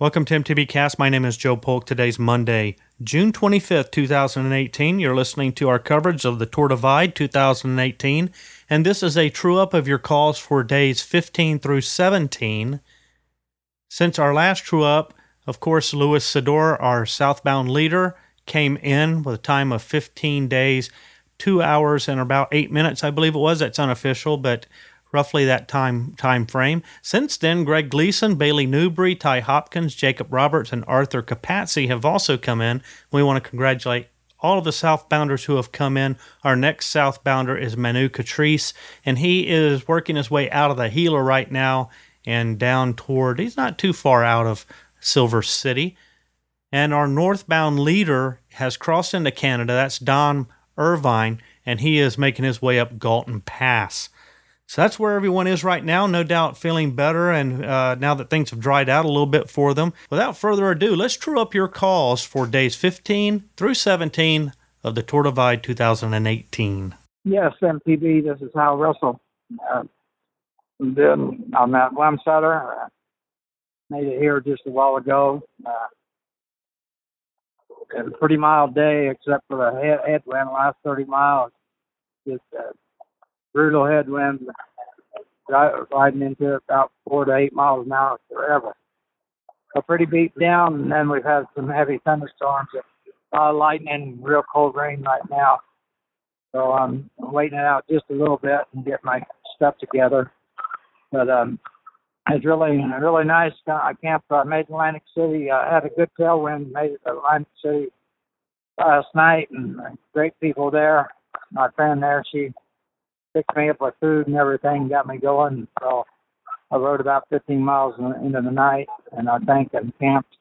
Welcome to MTB Cast. My name is Joe Polk. Today's Monday, June 25th, 2018. You're listening to our coverage of the Tour Divide 2018, and this is a true up of your calls for days 15 through 17. Since our last true up, of course, Lewis Ciddor, our southbound leader, came in with a time of 15 days, 2 hours and about 8 minutes, I believe it was. That's unofficial, but roughly that time time frame. Since then, Greg Gleason, Bailey Newbrey, Ty Hopkins, Jacob Roberts, and Arthur Capazzi have also come in. We want to congratulate all of the southbounders who have come in. Our next southbounder is Manu Catrice, and he is working his way out of the Gila right now and down toward, he's not too far out of Silver City. And our northbound leader has crossed into Canada. That's Don Irvine, and he is making his way up Galton Pass. So that's where everyone is right now. No doubt feeling better, and uh, now that things have dried out a little bit for them. Without further ado, let's true up your calls for days 15 through 17 of the Tour Divide 2018. Yes, MTB, this is Hal Russell. Uh, been on that Wamsutter. Uh, made it here just a while ago. Uh, a pretty mild day, except for the head, headwind last 30 miles. Just uh, brutal headwinds, riding into about four to eight miles an hour forever. So pretty beat down, and then we've had some heavy thunderstorms, uh, lightning, real cold rain right now. So I'm waiting it out just a little bit and get my stuff together. But um, it's really really nice. I camped. I made Atlantic City. I had a good tailwind. Made Atlantic City last night, and great people there. My friend there, she picked me up with food and everything, got me going. So I rode about 15 miles into the night, and I think and camped.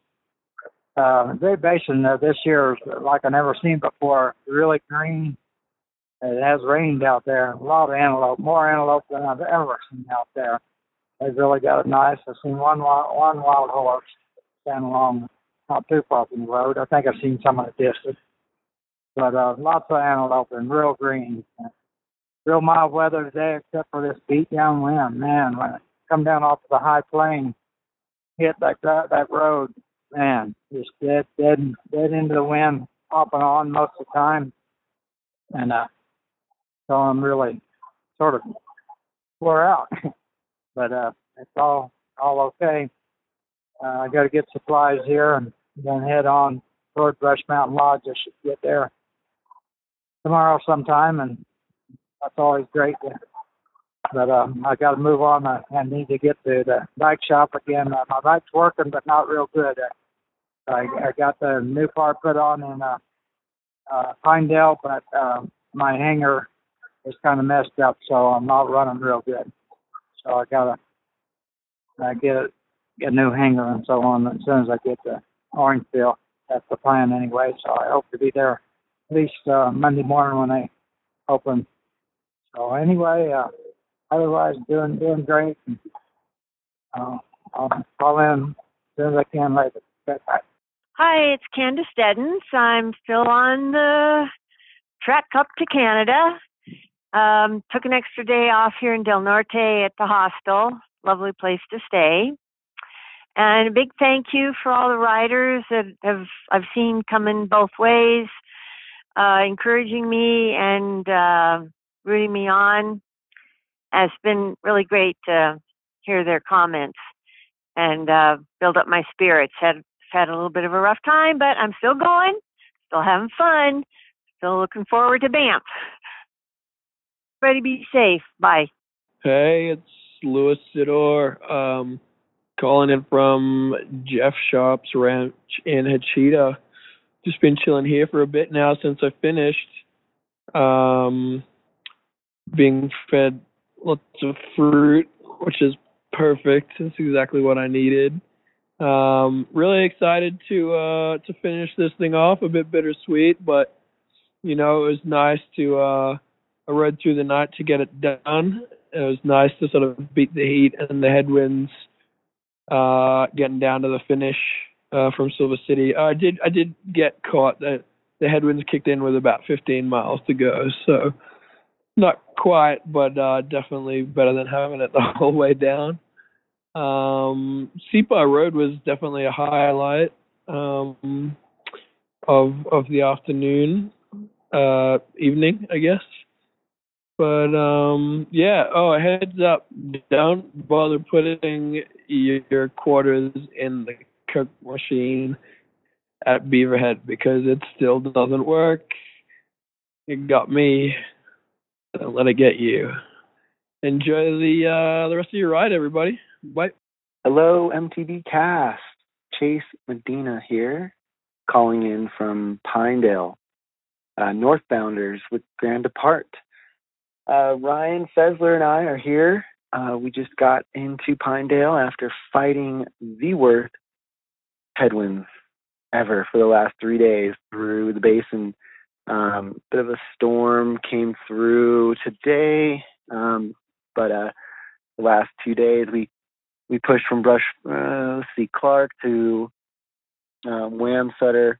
Uh, Great Basin uh, this year is like I never seen before. Really green. It has rained out there. A lot of antelope, more antelope than I've ever seen out there. They've really got it nice. I've seen one one wild horse stand along, not too far from the road. I think I've seen some of the distance, but uh, lots of antelope and real green real mild weather today, except for this beat down wind. Man, when it come down off of the high plain, hit that that, that road, man, just dead, dead, dead into the wind, off and on most of the time, and uh, so I'm really sort of wore out, but uh, it's all all okay. Uh, I got to get supplies here and then head on toward Brush Mountain Lodge. I should get there tomorrow sometime and that's always great. To, but um, I got to move on. I, I need to get to the bike shop again. Uh, my bike's working, but not real good. Uh, I, I got the new part put on in uh, uh, Pinedale, but uh, my hanger is kind of messed up, so I'm not running real good. So I gotta uh, get it, get a new hanger and so on as soon as I get to Orange Peel. That's the plan anyway. So I hope to be there at least uh, Monday morning when they open so anyway, uh, otherwise doing doing great. And, uh, I'll call in as soon as I can later. Bye. Hi, it's Candace Deddens. I'm still on the trek up to Canada. Um, took an extra day off here in Del Norte at the hostel. Lovely place to stay. And a big thank you for all the riders that have I've seen come in both ways, uh, encouraging me and uh, rooting me on. And it's been really great to hear their comments and uh, build up my spirits. Had had a little bit of a rough time, but I'm still going, still having fun, still looking forward to Banff. Ready be safe. Bye. Hey, it's Lewis Ciddor. Um, calling in from Jeff Shop's ranch in Hachita. Just been chilling here for a bit now since I finished. Um, being fed lots of fruit, which is perfect. It's exactly what I needed. Um, really excited to uh, to finish this thing off. A bit bittersweet, but you know it was nice to. Uh, I rode through the night to get it done. It was nice to sort of beat the heat and the headwinds, uh, getting down to the finish uh, from Silver City. I did I did get caught. The the headwinds kicked in with about 15 miles to go, so not quite, but uh, definitely better than having it the whole way down. Um, Separ Road was definitely a highlight um, of of the afternoon, uh, evening, I guess. But um, yeah. Oh, heads up! Don't bother putting your quarters in the Coke machine at Beaverhead because it still doesn't work. It got me. Don't let it get you. Enjoy the uh, the rest of your ride, everybody. Bye. Hello, MTB Cast. Chase Medina here, calling in from Pinedale. Uh, Northbounders with Grand Depart. Uh, Ryan Fesler and I are here. Uh, we just got into Pinedale after fighting the worst headwinds ever for the last three days through the basin. Um, bit of a storm came through today, um, but uh, the last two days we we pushed from Brush, uh, let's see, Clark to um, Wamsutter.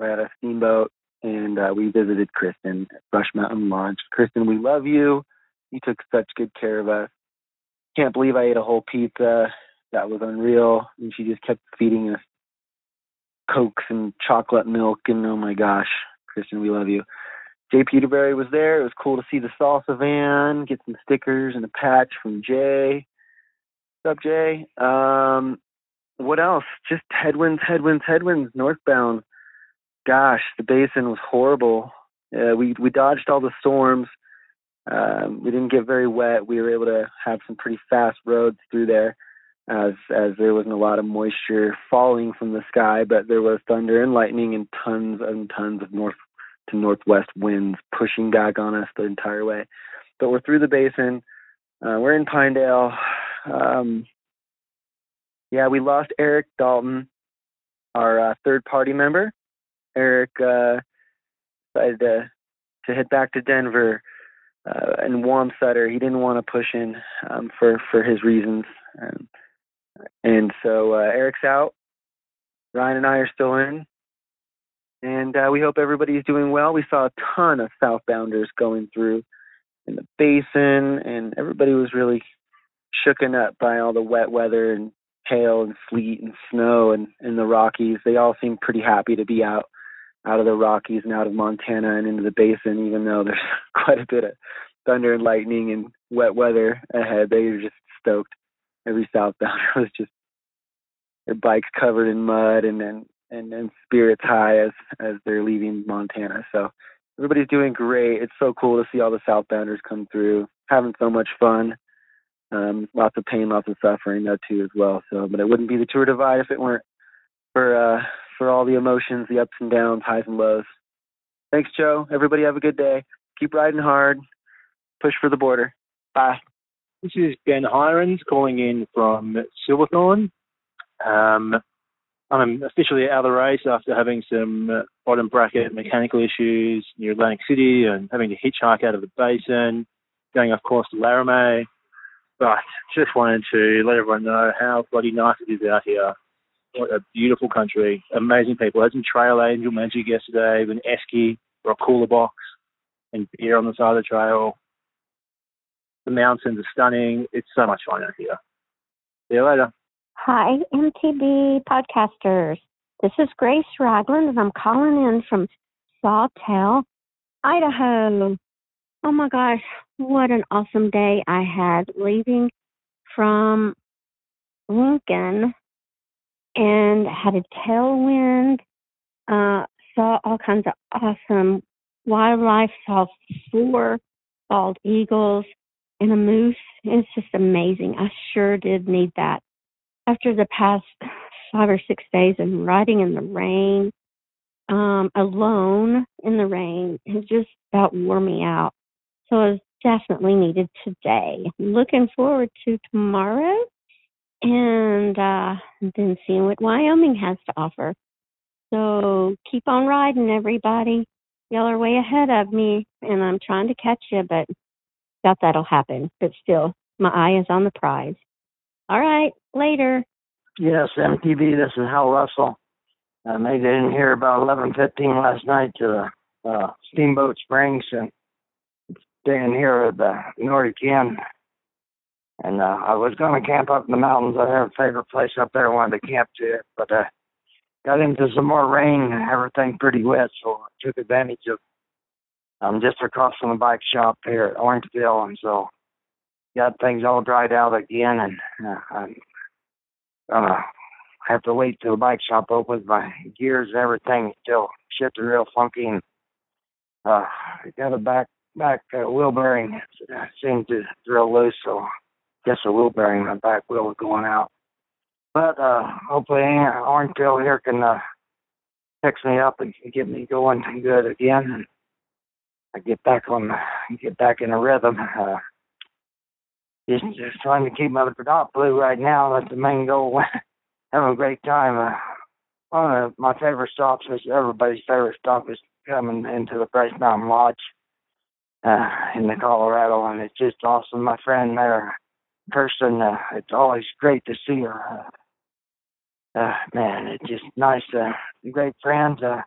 We had a steamboat, and uh, we visited Kristen at Brush Mountain Lodge. Kristen, we love you. You took such good care of us. Can't believe I ate a whole pizza. That was unreal. And she just kept feeding us cokes and chocolate milk, and oh my gosh, Kristen, we love you. Jay Petervary was there. It was cool to see the salsa van, get some stickers and a patch from Jay. What's up, Jay? Um, what else? Just headwinds, headwinds, headwinds, northbound. Gosh, the basin was horrible. Uh, we we dodged all the storms. Um, we didn't get very wet. We were able to have some pretty fast roads through there, as as there wasn't a lot of moisture falling from the sky, but there was thunder and lightning and tons and tons of north to northwest winds pushing back on us the entire way. But we're through the basin. Uh, we're in Pinedale. Um, yeah, we lost Eric Dalton, our uh, third party member. Eric uh, decided to to head back to Denver uh, and Wamsutter. He didn't want to push in um, for for his reasons, um, and so uh, Eric's out. Ryan and I are still in, and uh, we hope everybody's doing well. We saw a ton of southbounders going through in the basin, and everybody was really shooken up by all the wet weather and hail and sleet and snow and in the Rockies. They all seem pretty happy to be out out of the Rockies and out of Montana and into the basin, even though there's quite a bit of thunder and lightning and wet weather ahead. They were just stoked. Every southbounder was just their bikes covered in mud and then and, and spirits high as as they're leaving Montana. So everybody's doing great. It's so cool to see all the southbounders come through, having so much fun. Um, lots of pain, lots of suffering though too as well. So, but it wouldn't be the Tour Divide if it weren't for uh, for all the emotions, the ups and downs, highs and lows. Thanks, Joe. Everybody have a good day. Keep riding hard. Push for the border. Bye. This is Ben Hirons calling in from Silverthorne. Um, I'm officially out of the race after having some uh, bottom bracket mechanical issues near Atlantic City and having to hitchhike out of the basin, going off course to Laramie. But just wanted to let everyone know how bloody nice it is out here. What a beautiful country, amazing people. I had some trail angel magic yesterday with an esky or a cooler box and beer on the side of the trail. The mountains are stunning. It's so much fun out here. See you later. Hi, MTB podcasters. This is Grace Ragland, and I'm calling in from Sawtell, Idaho. Oh my gosh, what an awesome day I had leaving from Lincoln and had a tailwind, uh, saw all kinds of awesome wildlife, saw four bald eagles and a moose. It's just amazing. I sure did need that after the past five or six days of riding in the rain, um, alone in the rain, has just about wore me out. So it's definitely needed today. Looking forward to tomorrow and uh, then seeing what Wyoming has to offer. So keep on riding, everybody. Y'all are way ahead of me, and I'm trying to catch you, but doubt that'll happen. But still, my eye is on the prize. All right, later. Yes, MTB. This is Hal Russell. I made it in here about 11:15 last night to the uh, Steamboat Springs and staying here at the Nordic Inn. And uh, I was going to camp up in the mountains. I have a favorite place up there I wanted to camp to, but uh, got into some more rain and everything pretty wet, so I took advantage of I'm just across from the bike shop here at Orange Peel, and so got things all dried out again, and uh, I'm gonna have to wait till the bike shop opens. My gears and everything still shifting real funky, and uh, got a back back uh, wheel bearing uh, seemed to drill loose, so guess the wheel bearing my back wheel is going out. But uh, hopefully, Orange Peel here can uh, fix me up and get me going good again. And I get back on, get back in a rhythm. Uh, just, just trying to keep my dot blue right now. That's the main goal. Having a great time. Uh, one of my favorite stops is everybody's favorite stop is coming into the Brush Mountain Lodge uh, in the Colorado, and it's just awesome. My friend there, Kirsten, uh, it's always great to see her. Uh, uh, man, it's just nice. Uh, great friends. Uh,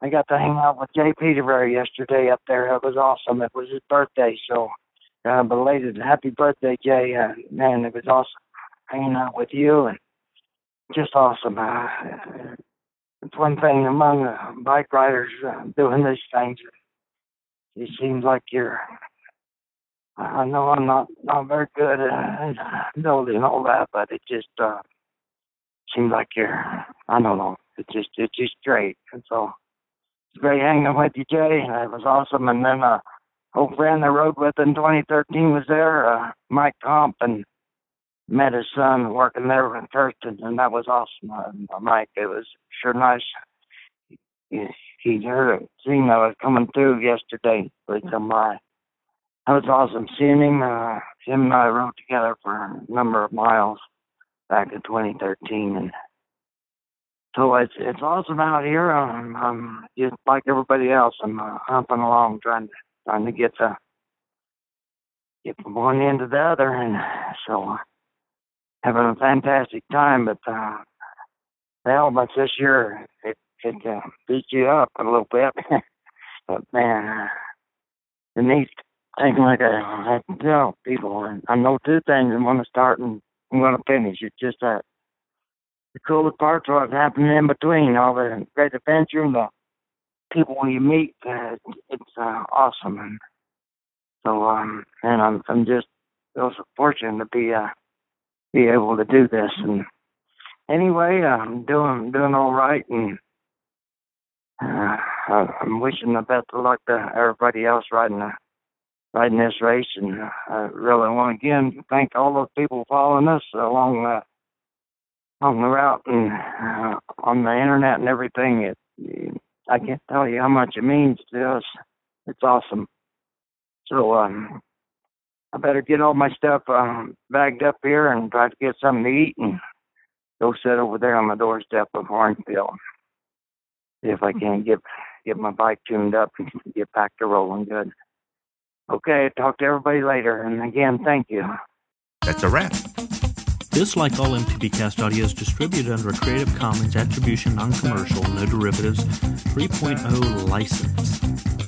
I got to hang out with Jay Petervary yesterday up there. It was awesome. It was his birthday, so uh, belated happy birthday, Jay. Uh, man, it was awesome hanging out with you and just awesome. Uh, it's one thing among uh, bike riders uh, doing these things. It seems like you're. I know I'm not not very good at building all that, but it just uh, seems like you're. I don't know. It's just it's just great, and so it's great hanging with you, Jay. It was awesome, and then uh, old friend I rode with in 2013 was there, uh, Mike Comp, and met his son working there in Thurston, and that was awesome. Uh, Mike, it was sure nice. He, he heard it, seen I was coming through yesterday, he come by. That was awesome seeing him. Uh, him and I rode together for a number of miles back in 2013, and so it's it's awesome out here. I'm, I'm just like everybody else. I'm uh, humping along, trying to trying to get the get from one end to the other, and so having a fantastic time. But uh, the elements this year it it uh, beat you up a little bit. but man, uh, the neat thing like I, I tell people, and I know two things. I'm to start and I'm to finish. It's just that the coolest parts are what's happening in between, all the great adventure and the people you meet. Uh, it's uh, awesome, and so um, and I'm I'm just feel so fortunate to be uh be able to do this. And anyway, uh, I'm doing doing all right, and uh, I'm wishing the best of luck to everybody else riding the riding this race. And uh, I really want to again thank all those people following us along the on the route and uh, on the internet and everything. It, I can't tell you how much it means to us. It's awesome. So um, I better get all my stuff um, bagged up here and try to get something to eat and go sit over there on the doorstep of Orange Peel. See if I can get get my bike tuned up and get back to rolling good. Okay, talk to everybody later. And again, thank you. That's a wrap. This, like all MTBcast audio, is distributed under a Creative Commons Attribution Non-Commercial No Derivatives 3.0 license.